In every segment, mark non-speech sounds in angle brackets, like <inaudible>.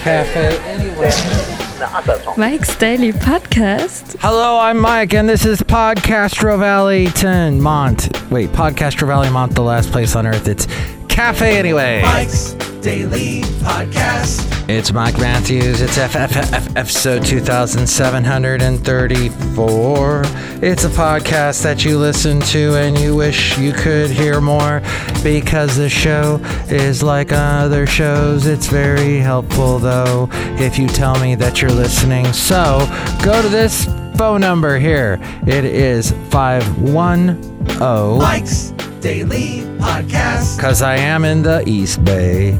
Cafe anyway. Mike's Daily Podcast. Hello, I'm Mike, and this is Podcastro Valley Ten Mont. Wait, Podcastro Valley Mont, the last place on earth. It's Cafe anyway. Mike's Daily Podcast. It's Mike Matthews. It's FFF episode 2734. It's a podcast that you listen to and you wish you could hear more because the show is like other shows. It's very helpful though if you tell me that you're listening. So go to this phone number here. It is 510 Mike's Daily Podcast. because I am in the East Bay.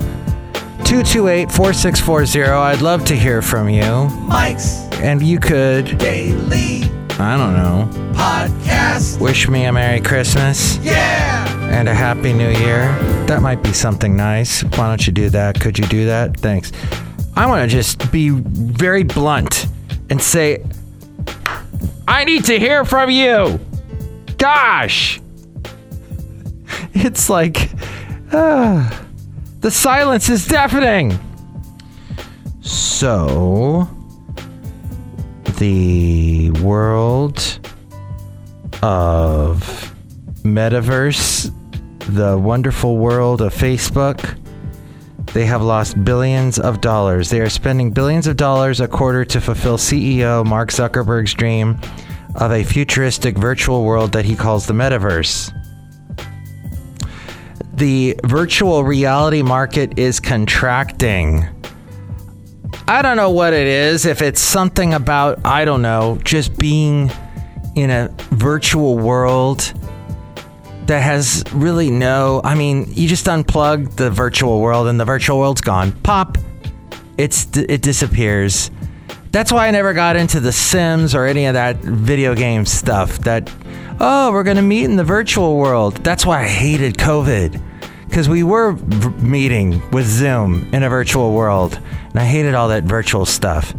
228 4640. I'd love to hear from you. Mike's And you could, Daily I don't know, Podcast. wish me a Merry Christmas Yeah. and a Happy New Year. That might be something nice. Why don't you do that? Could you do that? Thanks. I want to just be very blunt and say, I need to hear from you. Gosh. It's like, ah, the silence is deafening. So, the world of metaverse, the wonderful world of Facebook, they have lost billions of dollars. They are spending billions of dollars a quarter to fulfill CEO Mark Zuckerberg's dream of a futuristic virtual world that he calls the metaverse. The virtual reality market is contracting. I don't know what it is. If it's something about, I don't know, just being in a virtual world that has really no. I mean, you just unplug the virtual world and the virtual world's gone. Pop. It's it disappears. That's why I never got into The Sims or any of that video game stuff. That oh, we're gonna meet in the virtual world. That's why I hated COVID because we were v- meeting with Zoom in a virtual world, and I hated all that virtual stuff.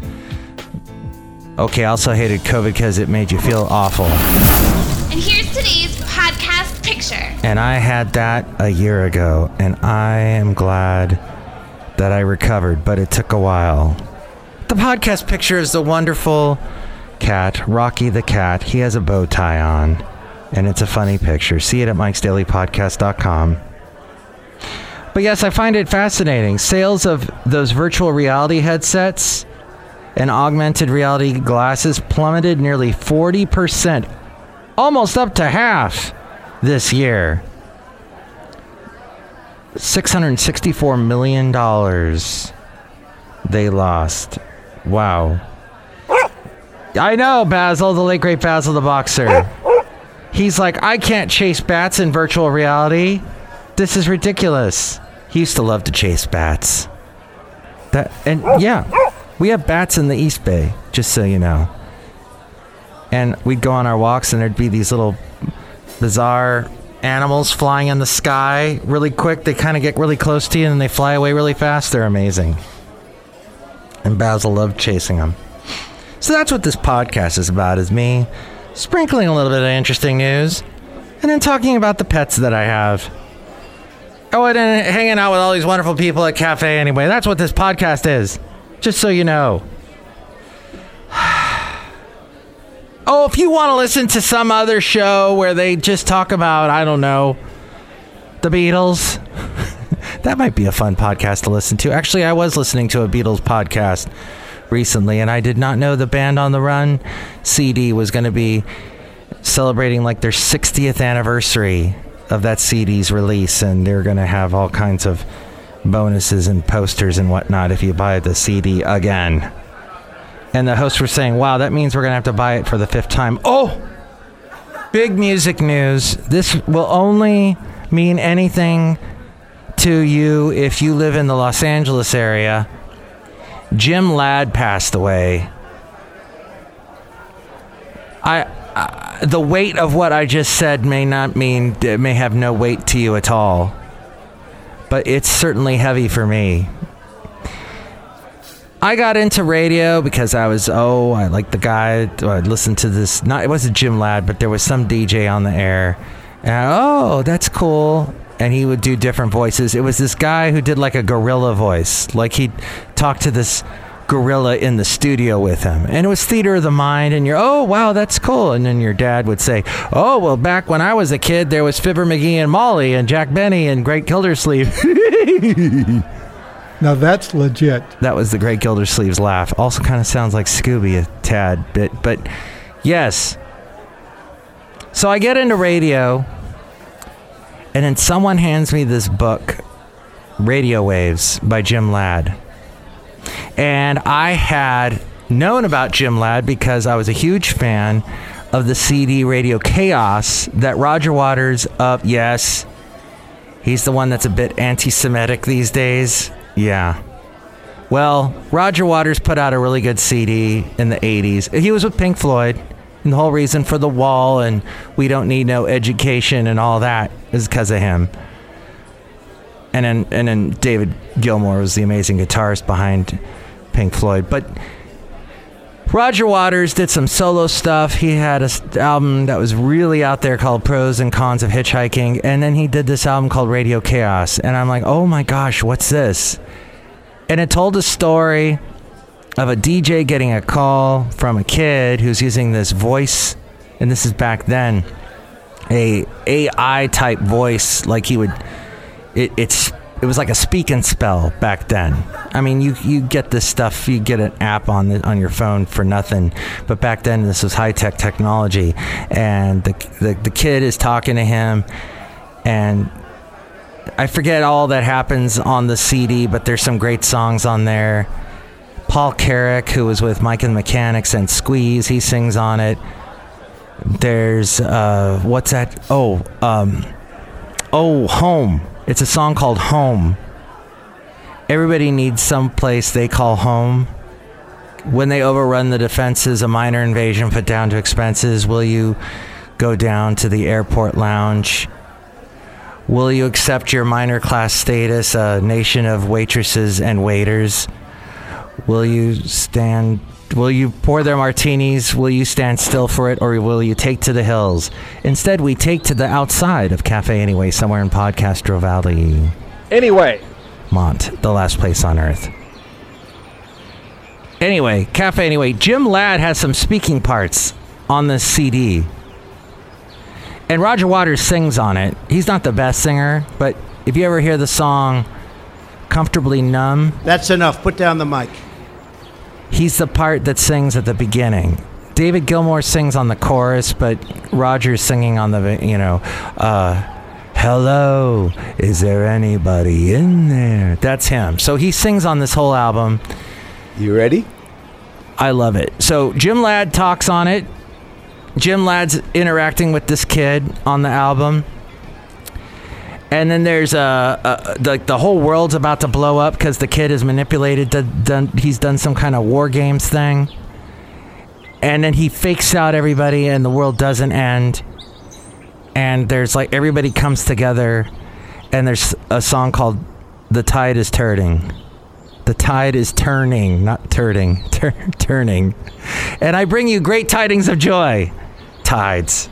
Okay, I also hated COVID because it made you feel awful. And here's today's podcast picture. And I had that a year ago, and I am glad that I recovered, but it took a while. The podcast picture is the wonderful cat, Rocky the cat. He has a bow tie on, and it's a funny picture. See it at mikesdailypodcast.com. But yes, I find it fascinating. Sales of those virtual reality headsets and augmented reality glasses plummeted nearly 40%, almost up to half this year. $664 million they lost. Wow. I know, Basil, the late great Basil the boxer. He's like, I can't chase bats in virtual reality. This is ridiculous. He used to love to chase bats. That and yeah, we have bats in the East Bay, just so you know. And we'd go on our walks, and there'd be these little bizarre animals flying in the sky really quick. They kind of get really close to you, and they fly away really fast. They're amazing. And Basil loved chasing them. So that's what this podcast is about: is me sprinkling a little bit of interesting news, and then talking about the pets that I have. Oh, and hanging out with all these wonderful people at Cafe anyway. That's what this podcast is. Just so you know. <sighs> Oh, if you want to listen to some other show where they just talk about, I don't know, the Beatles, <laughs> that might be a fun podcast to listen to. Actually, I was listening to a Beatles podcast recently, and I did not know the Band on the Run CD was going to be celebrating like their 60th anniversary of that CD's release, and they're going to have all kinds of bonuses and posters and whatnot if you buy the CD again. And the hosts were saying, wow, that means we're going to have to buy it for the fifth time. Oh! Big music news. This will only mean anything to you if you live in the Los Angeles area. Jim Ladd passed away. I, I the weight of what I just said may not mean it may have no weight to you at all. But it's certainly heavy for me. I got into radio because I was oh I like the guy I listened to this not it wasn't Jim Ladd but there was some DJ on the air and oh that's cool and he would do different voices. It was this guy who did like a gorilla voice, like he'd talk to this gorilla in the studio with him. And it was theater of the mind, and you're, oh, wow, that's cool. And then your dad would say, oh, well, back when I was a kid, there was Fibber McGee and Molly and Jack Benny and Great Gildersleeve. <laughs> Now that's legit. that was the Great Gildersleeve's laugh. Also kind of sounds like Scooby a tad bit, but yes. So I get into radio, and then someone hands me this book, Radio Waves by Jim Ladd. And I had known about Jim Ladd because I was a huge fan of the CD Radio Chaos that Roger Waters of, yes, he's the one that's a bit anti Semitic these days. Yeah. Well, Roger Waters put out a really good CD in the 80s. He was with Pink Floyd. And the whole reason for the wall and we don't need no education and all that is because of him. And then and then David Gilmour was the amazing guitarist behind Pink Floyd. But Roger Waters did some solo stuff. He had an album that was really out there called Pros and Cons of Hitchhiking. And then he did this album called Radio Chaos. And I'm like, oh my gosh, what's this? And it told a story of a DJ getting a call from a kid who's using this voice. And this is back then a AI type voice. Like he would, it, it's it was like a speak and spell back then. I mean, you you get this stuff, you get an app on the, on your phone for nothing, but back then this was high tech technology, and the, the the kid is talking to him, and I forget all that happens on the CD, but there's some great songs on there. Paul Carrack, who was with Mike and the Mechanics and Squeeze, he sings on it. There's uh, what's that? Oh, um, oh, home. It's a song called Home. Everybody needs some place they call home. When they overrun the defenses, a minor invasion put down to expenses, will you go down to the airport lounge? Will you accept your minor class status, a nation of waitresses and waiters? Will you stand Will you pour their martinis? Will you stand still for it, or will you take to the hills? Instead, we take to the outside of Cafe Anyway, somewhere in Podcastro Valley. Anyway, Mont, the last place on earth. Anyway, Cafe Anyway, Jim Ladd has some speaking parts on this CD. And Roger Waters sings on it. He's not the best singer, but if you ever hear the song Comfortably Numb, That's enough. Put down the mic. He's the part that sings at the beginning. David Gilmour sings on the chorus, but Roger's singing on the, you know, uh, hello, is there anybody in there? That's him. So he sings on this whole album. you ready? I love it. So Jim Ladd talks on it. Jim Ladd's interacting with this kid on the album. And then there's a, a like the whole world's about to blow up because the kid is manipulated. To, done, he's done some kind of war games thing, and then he fakes out everybody, and the world doesn't end. And there's like everybody comes together, and there's a song called "The Tide Is Turning." The tide is turning, not turning, <laughs> tur- turning. And I bring you great tidings of joy. Tides.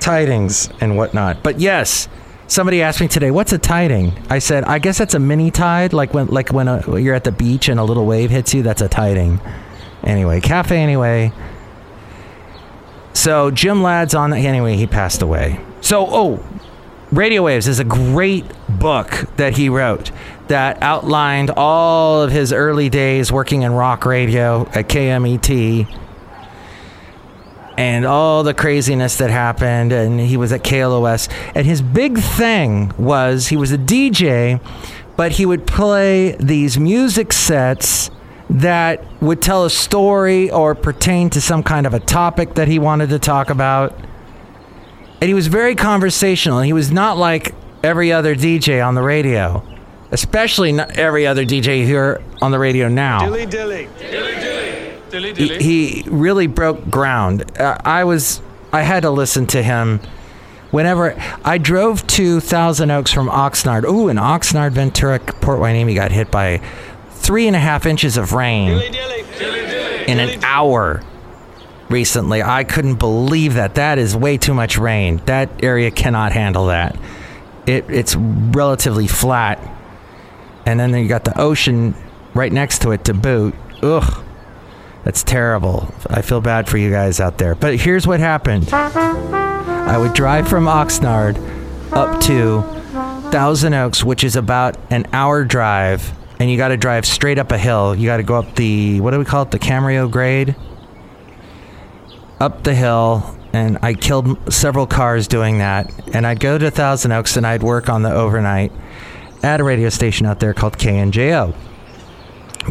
Tidings and whatnot. But yes, somebody asked me today, what's a tiding? I said, I guess that's a mini tide, like when like when a, you're at the beach and a little wave hits you, that's a tiding. Anyway, cafe anyway. So Jim Ladd's on The, anyway, he passed away. So oh, Radio Waves is a great book that he wrote that outlined all of his early days working in rock radio at KMET and all the craziness that happened and he was at KLOS and his big thing was he was a DJ but he would play these music sets that would tell a story or pertain to some kind of a topic that he wanted to talk about and he was very conversational. He was not like every other DJ on the radio, especially not every other DJ here on the radio now. He, he really broke ground. Uh, I was, I had to listen to him. Whenever I drove to Thousand Oaks from Oxnard, ooh, in Oxnard, Ventura, Port Hueneme got hit by three and a half inches of rain in an hour recently. I couldn't believe that. That is way too much rain. That area cannot handle that. it it's relatively flat, and then you got the ocean right next to it to boot. Ugh, that's terrible. I feel bad for you guys out there. But here's what happened. I would drive from Oxnard up to Thousand Oaks, which is about an hour drive, and you got to drive straight up a hill. You got to go up the what do we call it? The Camarillo grade. Up the hill, and I killed several cars doing that. And I'd go to Thousand Oaks, and I'd work on the overnight at a radio station out there called KNJO.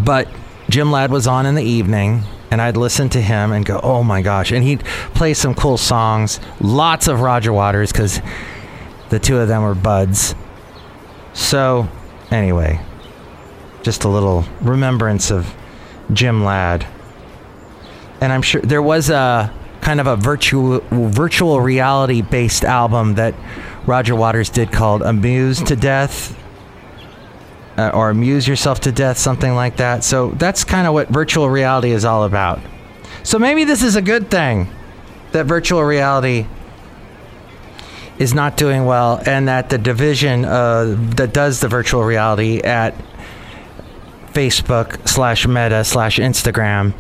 But Jim Ladd was on in the evening, and I'd listen to him and go, "Oh my gosh!" And he'd play some cool songs, lots of Roger Waters because the two of them were buds. So, anyway, just a little remembrance of Jim Ladd. And I'm sure there was a kind of a virtual virtual reality based album that Roger Waters did called "Amused to Death." Uh, or amuse yourself to death, something like that. So that's kind of what virtual reality is all about. So maybe this is a good thing that virtual reality is not doing well, and that the division uh, that does the virtual reality at Facebook slash Meta slash Instagram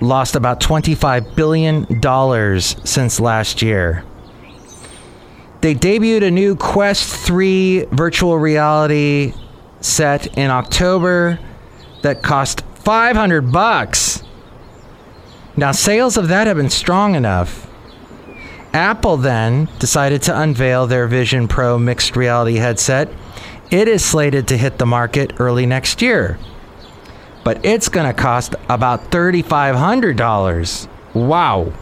lost about $25 billion since last year. They debuted a new Quest 3 virtual reality set in October that cost 500 bucks. Now, sales of that have been strong enough. Apple then decided to unveil their Vision Pro mixed reality headset. It is slated to hit the market early next year but it's going to cost about $3,500. Wow.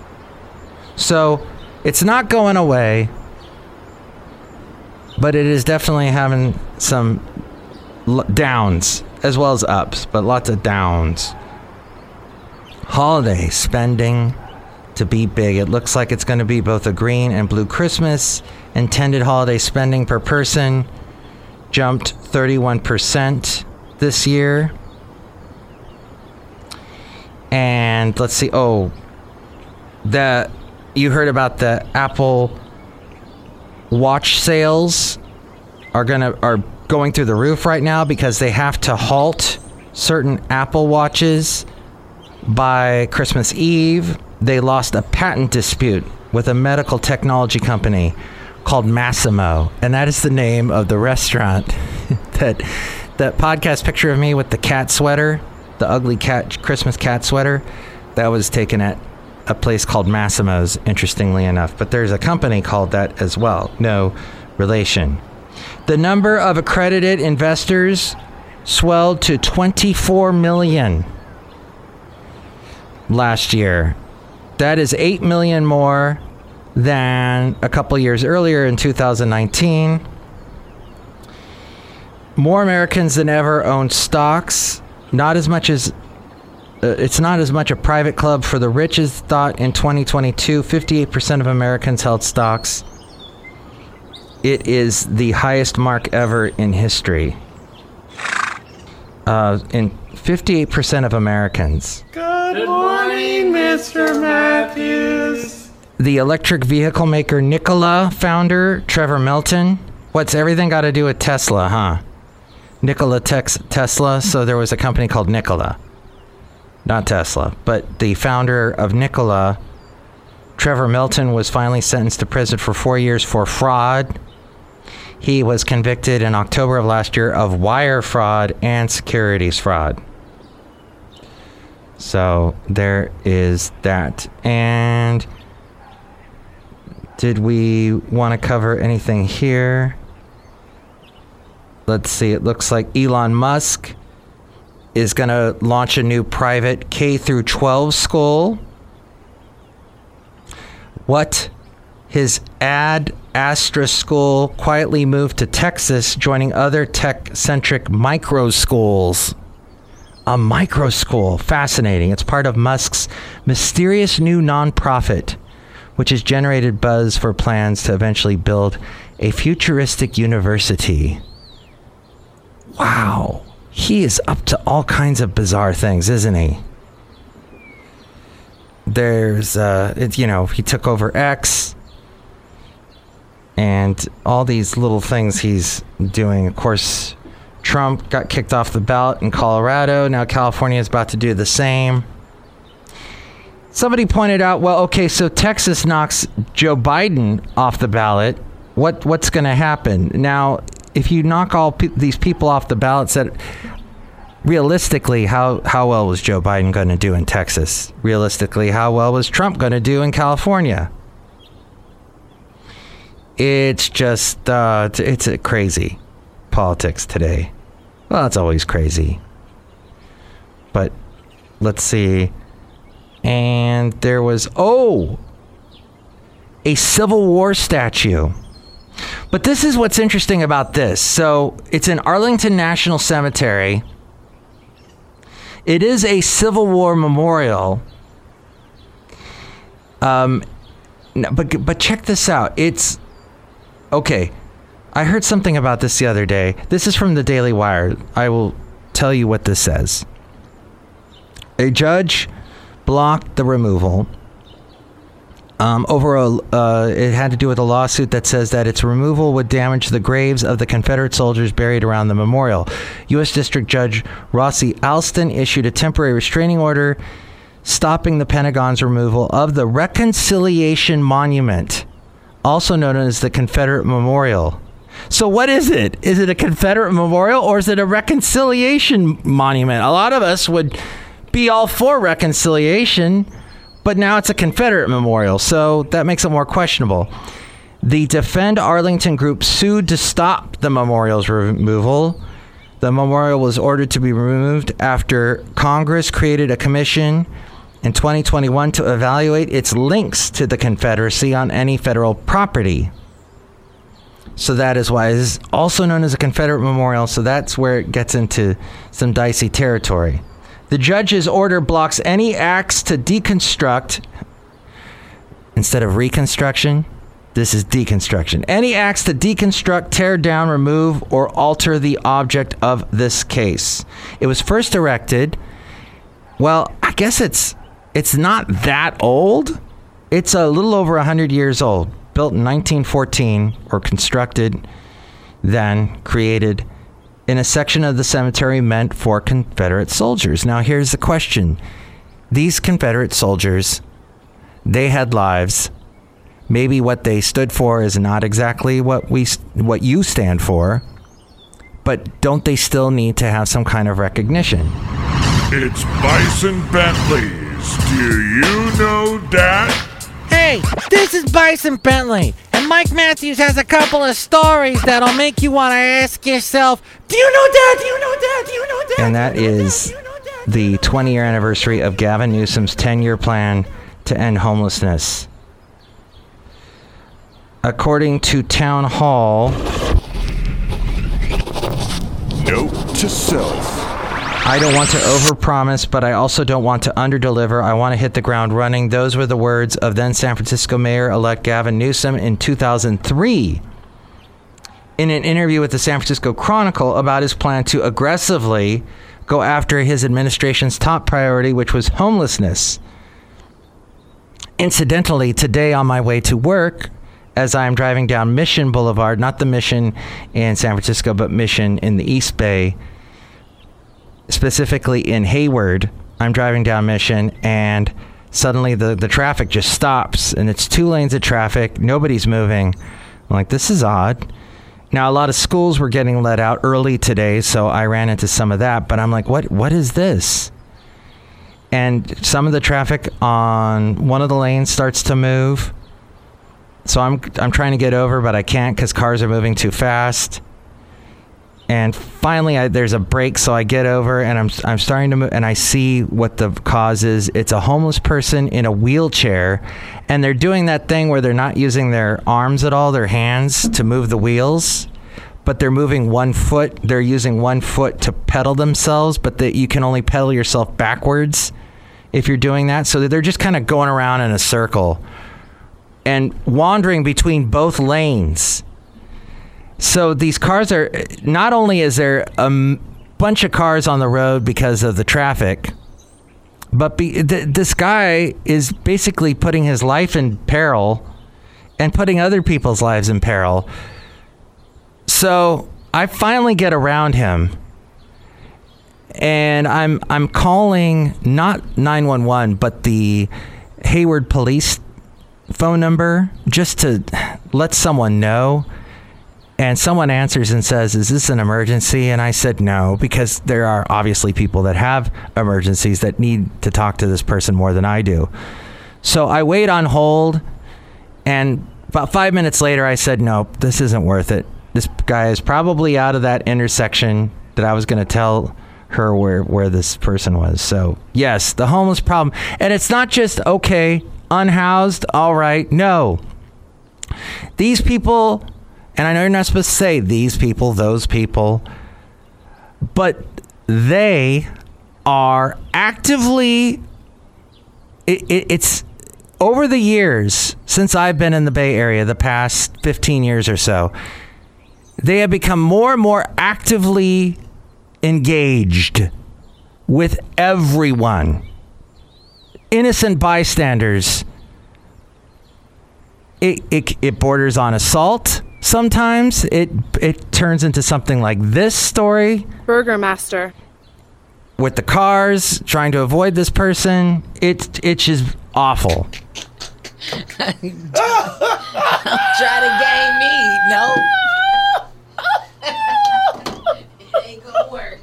So it's not going away, but it is definitely having some downs as well as ups, but lots of downs. Holiday spending to be big. It looks like it's going to be both a green and blue Christmas. Intended holiday spending per person jumped 31% this year. And let's see. Oh, the you heard about the Apple Watch sales are gonna are going through the roof right now because they have to halt certain Apple Watches by Christmas Eve. They lost a patent dispute with a medical technology company called Masimo, and that is the name of the restaurant <laughs> that that podcast picture of me with the cat sweater the ugly cat Christmas cat sweater, that was taken at a place called Massimo's, interestingly enough. But there's a company called that as well. No relation. The number of accredited investors swelled to 24 million last year. That is 8 million more than a couple years earlier in 2019. More Americans than ever own stocks not as much as uh, it's not as much a private club for the rich as thought in 2022. 58% of Americans held stocks. It is the highest mark ever in history. Uh, in 58% of Americans. Good morning, Mr. Matthews. The electric vehicle maker Nikola founder Trevor Milton. What's everything got to do with Tesla, huh? Nikola Tex- Tesla. So there was a company called Nikola, not Tesla, but the founder of Nikola, Trevor Milton, was finally sentenced to prison for four years for fraud. He was convicted in October of last year of wire fraud and securities fraud. So there is that. And did we want to cover anything here? let's see, it looks like Elon Musk is going to launch a new private K through 12 school. What? His ad Astra school quietly moved to Texas, joining other tech centric micro schools. A micro school. Fascinating. It's part of Musk's mysterious new nonprofit, which has generated buzz for plans to eventually build a futuristic university. Wow. He is up to all kinds of bizarre things, isn't he? There's, uh, it, you know, he took over X. and all these little things he's doing. Of course, Trump got kicked off the ballot in Colorado. Now California is about to do the same. Somebody pointed out, well, okay, so Texas knocks Joe Biden off the ballot. What what's going to happen now? If you knock all pe- these people off the ballot, said realistically, how how well was Joe Biden going to do in Texas? Realistically, how well was Trump going to do in California? It's just uh, it's, a crazy politics today. Well, it's always crazy. But let's see. And there was oh, a Civil War statue. But this is what's interesting about this. So it's in Arlington National Cemetery. It is a Civil War memorial. Um, but but check this out. It's okay. I heard something about this the other day. This is from the Daily Wire. I will tell you what this says. A judge blocked the removal um, over a, uh, it had to do with a lawsuit that says that its removal would damage the graves of the Confederate soldiers buried around the memorial. U.S. District Judge Rossie Alston issued a temporary restraining order stopping the Pentagon's removal of the Reconciliation Monument, also known as the Confederate Memorial. So, what is it? Is it a Confederate memorial or is it a reconciliation monument? A lot of us would be all for reconciliation but now it's a Confederate memorial, so that makes it more questionable. The Defend Arlington group sued to stop the memorial's removal. The memorial was ordered to be removed after Congress created a commission in 2021 to evaluate its links to the Confederacy on any federal property. So that is why it is also known as a Confederate memorial. So that's where it gets into some dicey territory. The judge's order blocks any acts to deconstruct instead of reconstruction. This is deconstruction. Any acts to deconstruct, tear down, remove, or alter the object of this case. It was first erected. Well, I guess it's it's not that old. It's a little over 100 years old. Built in 1914 or constructed then, created in a section of the cemetery meant for Confederate soldiers. Now, here's the question these Confederate soldiers, they had lives. Maybe what they stood for is not exactly what we what you stand for, but don't they still need to have some kind of recognition? It's Bison Bentleys. Do you know that? Hey, this is Bison Bentley, and Mike Matthews has a couple of stories that'll make you want to ask yourself, Do you know that? Do you know that? Do you know that? And that is the 20 year anniversary of Gavin Newsom's 10 year plan to end homelessness. According to Town Hall, note to self. I don't want to overpromise, but I also don't want to underdeliver. I want to hit the ground running. Those were the words of then San Francisco Mayor elect Gavin Newsom in 2003 in an interview with the San Francisco Chronicle about his plan to aggressively go after his administration's top priority, which was homelessness. Incidentally, today on my way to work, as I am driving down Mission Boulevard, not the Mission in San Francisco, but Mission in the East Bay, specifically in Hayward, I'm driving down Mission and suddenly the, the traffic just stops and it's two lanes of traffic. Nobody's moving. I'm like, this is odd. Now, a lot of schools were getting let out early today, so I ran into some of that. But I'm like, what? What is this? And some of the traffic on one of the lanes starts to move. So I'm I'm trying to get over, but I can't because cars are moving too fast and finally I, there's a break so i get over and i'm, I'm starting to move and i see what the cause is. It's a homeless person in a wheelchair and they're doing that thing where they're not using their arms at all their hands to move the wheels but they're moving one foot they're using one foot to pedal themselves but that you can only pedal yourself backwards if you're doing that. So they're just kind of going around in a circle and wandering between both lanes so these cars are not only is there a m- bunch of cars on the road because of the traffic, but be, th- this guy is basically putting his life in peril and putting other people's lives in peril. So I finally get around him and I'm I'm calling not 911 but the Hayward police phone number just to let someone know and someone answers and says is this an emergency and I said no because there are obviously people that have emergencies that need to talk to this person more than I do. So I wait on hold and about 5 minutes later I said no this isn't worth it. This guy is probably out of that intersection that I was going to tell her where where this person was. So yes, the homeless problem, and it's not just okay, unhoused, all right. No, these people, and I know you're not supposed to say these people, those people, but they are actively. It, it, it's over the years since I've been in the Bay Area, the past 15 years or so, they have become more and more actively engaged with everyone. Innocent bystanders. It, it, it borders on assault. Sometimes it it turns into something like this story Burgermaster. with the cars trying to avoid this person. It it's just awful. <laughs> Try to game me. No. it ain't gonna work.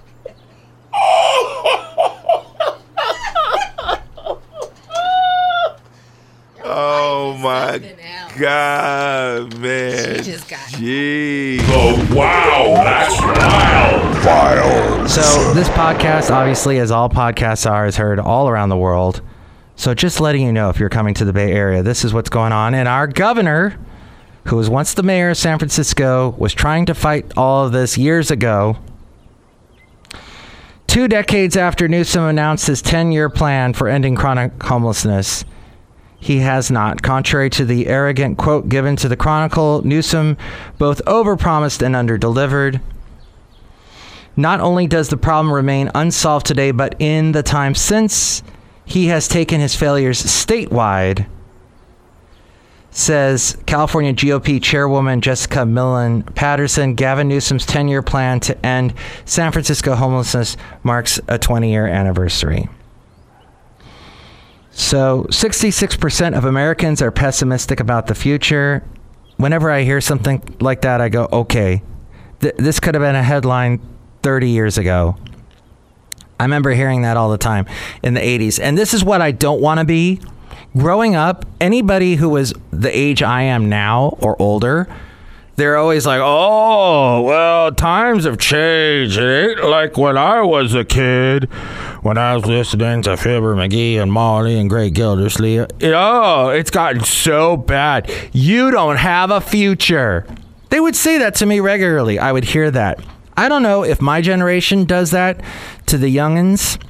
Oh my God, man. She just got Jeez. Oh, wow. That's wild. Wild. So this podcast, obviously, as all podcasts are, is heard all around the world. So just letting you know if you're coming to the Bay Area, this is what's going on. And our governor, who was once the mayor of San Francisco, was trying to fight all of this years ago. Two decades after Newsom announced his 10 year plan for ending chronic homelessness, he has not. Contrary to the arrogant quote given to the Chronicle, Newsom both overpromised and underdelivered. Not only does the problem remain unsolved today, but in the time since, he has taken his failures statewide, says California GOP chairwoman Jessica Millan Patterson. Gavin Newsom's 10 year plan to end San Francisco homelessness marks a 20 year anniversary. So, 66% of Americans are pessimistic about the future. Whenever I hear something like that, I go, okay, th- this could have been a headline 30 years ago. I remember hearing that all the time in the 80s. And this is what I don't want to be. Growing up, anybody who was the age I am now or older, they're always like, oh, well, times have changed. It ain't like when I was a kid, when I was listening to Fibber McGee and Molly and Great Gildersleeve. Oh, it's gotten so bad. You don't have a future. They would say that to me regularly. I would hear that. I don't know if my generation does that to the youngins.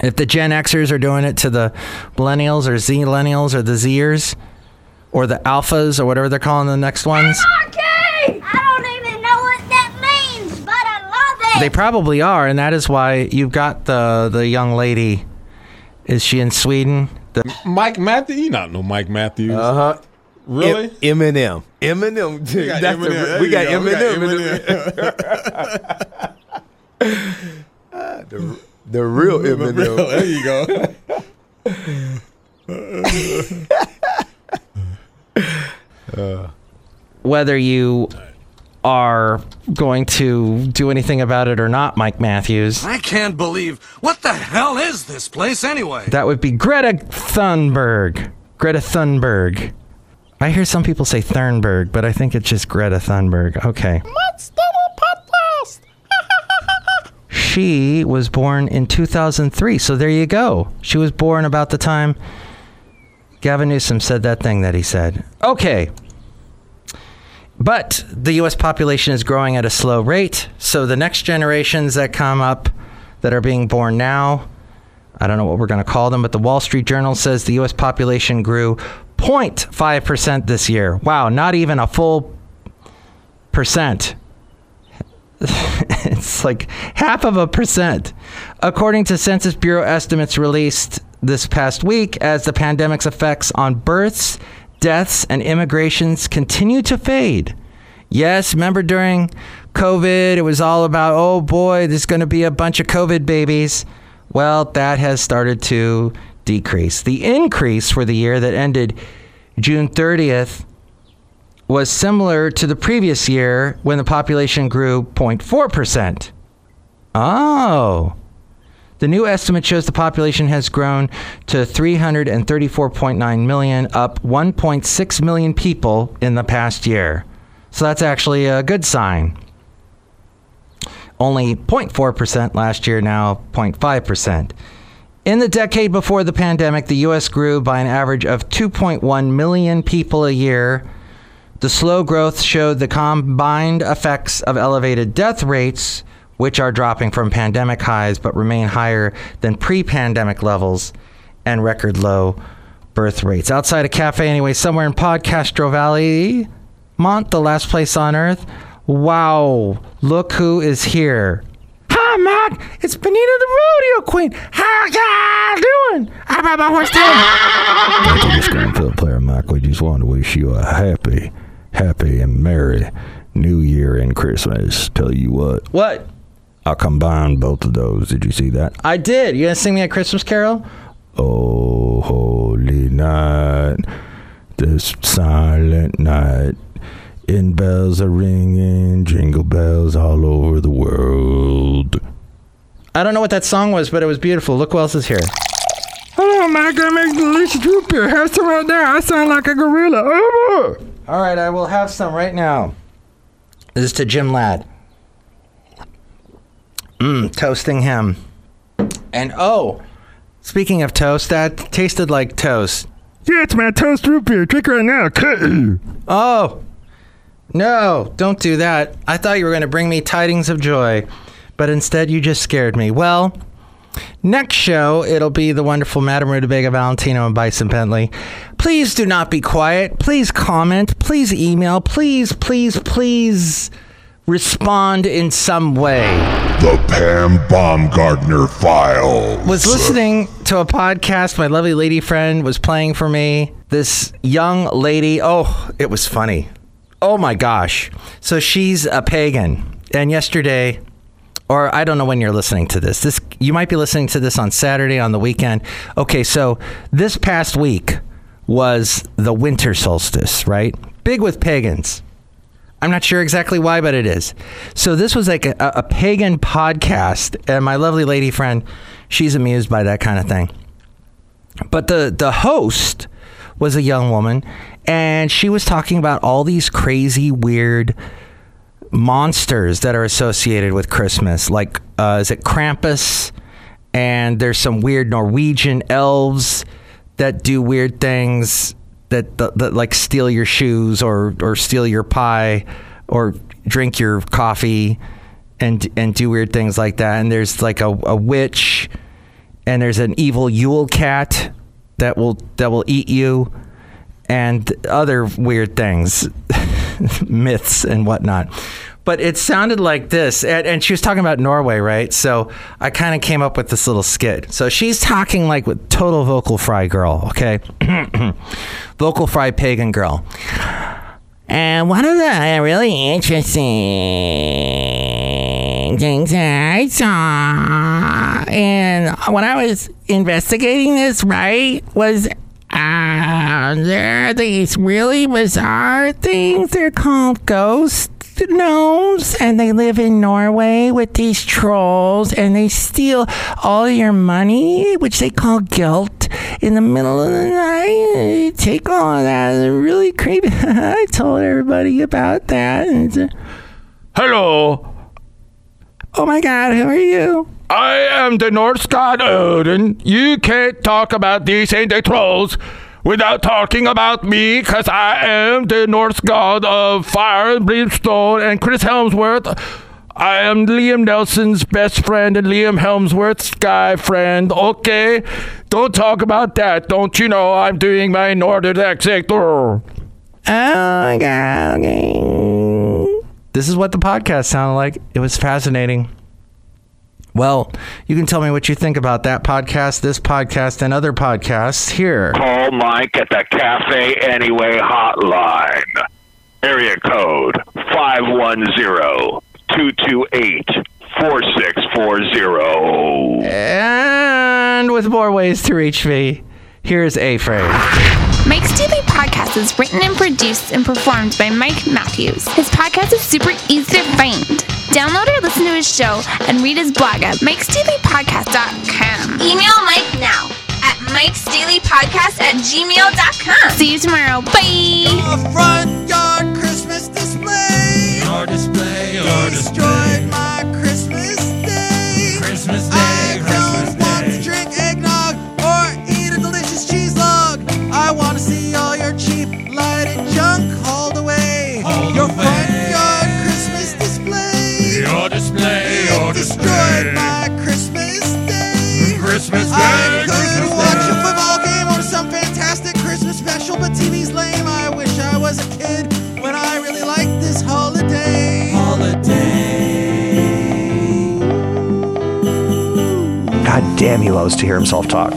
If the Gen Xers are doing it to the millennials or Z millennials or the Zers or the alphas or whatever they're calling the next ones. I don't even know what that means, but I love it. They probably are, and that is why you've got the the young lady. Is she in Sweden? The, Mike Matthews, you not know Mike Matthews. Uh huh. Really? Eminem. Eminem. We got That's Eminem. the, we got go. We Eminem. got Ah, the, <laughs> the real Eminem. there you go. <laughs> Uh, whether you are going to do anything about it or not, Mike Matthews. I can't believe. What the hell is this place anyway? That would be Greta Thunberg. Greta Thunberg. I hear some people say Thunberg, but I think it's just Greta Thunberg. Okay. She was born in 2003, so there you go. She was born about the time Gavin Newsom said that thing that he said. Okay. But the US population is growing at a slow rate, so the next generations that come up that are being born now, I don't know what we're going to call them, but the Wall Street Journal says the US population grew 0.5% this year. Wow, not even a full percent. <laughs> it's like half of a percent. According to Census Bureau estimates released this past week, as the pandemic's effects on births, deaths, and immigrations continue to fade. Yes, remember during COVID, it was all about, oh boy, there's going to be a bunch of COVID babies. Well, that has started to decrease. The increase for the year that ended June 30th was similar to the previous year when the population grew 0.4%. Oh. The new estimate shows the population has grown to 334.9 million, up 1.6 million people in the past year. So that's actually a good sign. Only 0.4% last year, now 0.5%. In the decade before the pandemic, the U.S. grew by an average of 2.1 million people a year. The slow growth showed the combined effects of elevated death rates, which are dropping from pandemic highs but remain higher than pre pandemic levels, and record low birth rates. Outside a cafe, anyway, somewhere in Podcastro Valley, Mont, the last place on earth. Wow, look who is here. Hi, Matt. It's Benita the Rodeo Queen. How y'all doing? How about my horse Thank you, Scranfield player Mike. We just want to wish you a happy, happy and merry New Year and Christmas. Tell you what, What? I combined both of those. Did you see that? I did. You gonna sing me a Christmas carol? Oh, holy night, this silent night. And bells are ringing, jingle bells all over the world. I don't know what that song was, but it was beautiful. Look who else is here. Hello, Mike. I'm making delicious root beer. Have some right now. I sound like a gorilla. Oh. All right, I will have some right now. This is to Jim Ladd. Mmm, toasting him. And oh, speaking of toast, that tasted like toast. Yeah, it's my toast root beer. Drink right now. <clears throat> Oh, no, don't do that. I thought you were going to bring me tidings of joy, but instead you just scared me. Well, next show, it'll be the wonderful Madame Rootabega Valentino and Bison Bentley. Please do not be quiet. Please comment. Please email. Please, please, please respond in some way. The Pam Baumgartner Files. was listening to a podcast my lovely lady friend was playing for me. This young lady oh it was funny. Oh my gosh. So she's a pagan. And yesterday or i don't know when you're listening to this. This you might be listening to this on saturday on the weekend. Okay so this past week was the winter solstice right? Big with pagans I'm not sure exactly why, but it is. So this was like a, a pagan podcast, and my lovely lady friend, she's amused by that kind of thing. But the the host was a young woman, and she was talking about all these crazy, weird monsters that are associated with Christmas. Like, uh, is it Krampus? And there's some weird Norwegian elves that do weird things that, that, like steal your shoes or or steal your pie or drink your coffee and and do weird things like that. And there's like a, a witch and there's an evil Yule cat that will that will eat you and other weird things, <laughs> myths and whatnot. But it sounded like this, and, and she was talking about Norway, right? So I kind of came up with this little skit. So she's talking like with total vocal fry girl, okay? <clears throat> vocal fry pagan girl. And one of the really interesting things I saw, and when I was investigating this, right, was uh, there are these really bizarre things. They're called ghost gnomes, and they live in Norway with these trolls, and they steal all your money, which they call guilt, in the middle of the night. They take all of that. They're really creepy. <laughs> I told everybody about that. And a- Hello, oh my God, who are you? I am the Norse god Odin. You can't talk about these eh, ancient trolls without talking about me, because I am the Norse god of fire and brimstone and Chris Helmsworth. I am Liam Nelson's best friend and Liam Helmsworth's guy friend. Okay? Don't talk about that. Don't you know I'm doing my Northern accent? Oh my God. Okay. This is what the podcast sounded like. It was fascinating. Well, you can tell me what you think about that podcast, this podcast, and other podcasts here. Call Mike at the Cafe Anyway hotline. Area code 510-228-4640. And with more ways to reach me, here's A Frame. Mike's Daily Podcast is written and produced and performed by Mike Matthews. His podcast is super easy to find. Download or listen to his show and read his blog at mikesdailypodcast.com. Email Mike now at mikesdailypodcast at gmail.com. See you tomorrow. Bye. front yard Christmas display. Your display, your destroyed Christmas I could watch a football game or some fantastic Christmas special, but TV's lame. I wish I was a kid when I really liked this holiday. Holiday. God damn, he loves to hear himself talk.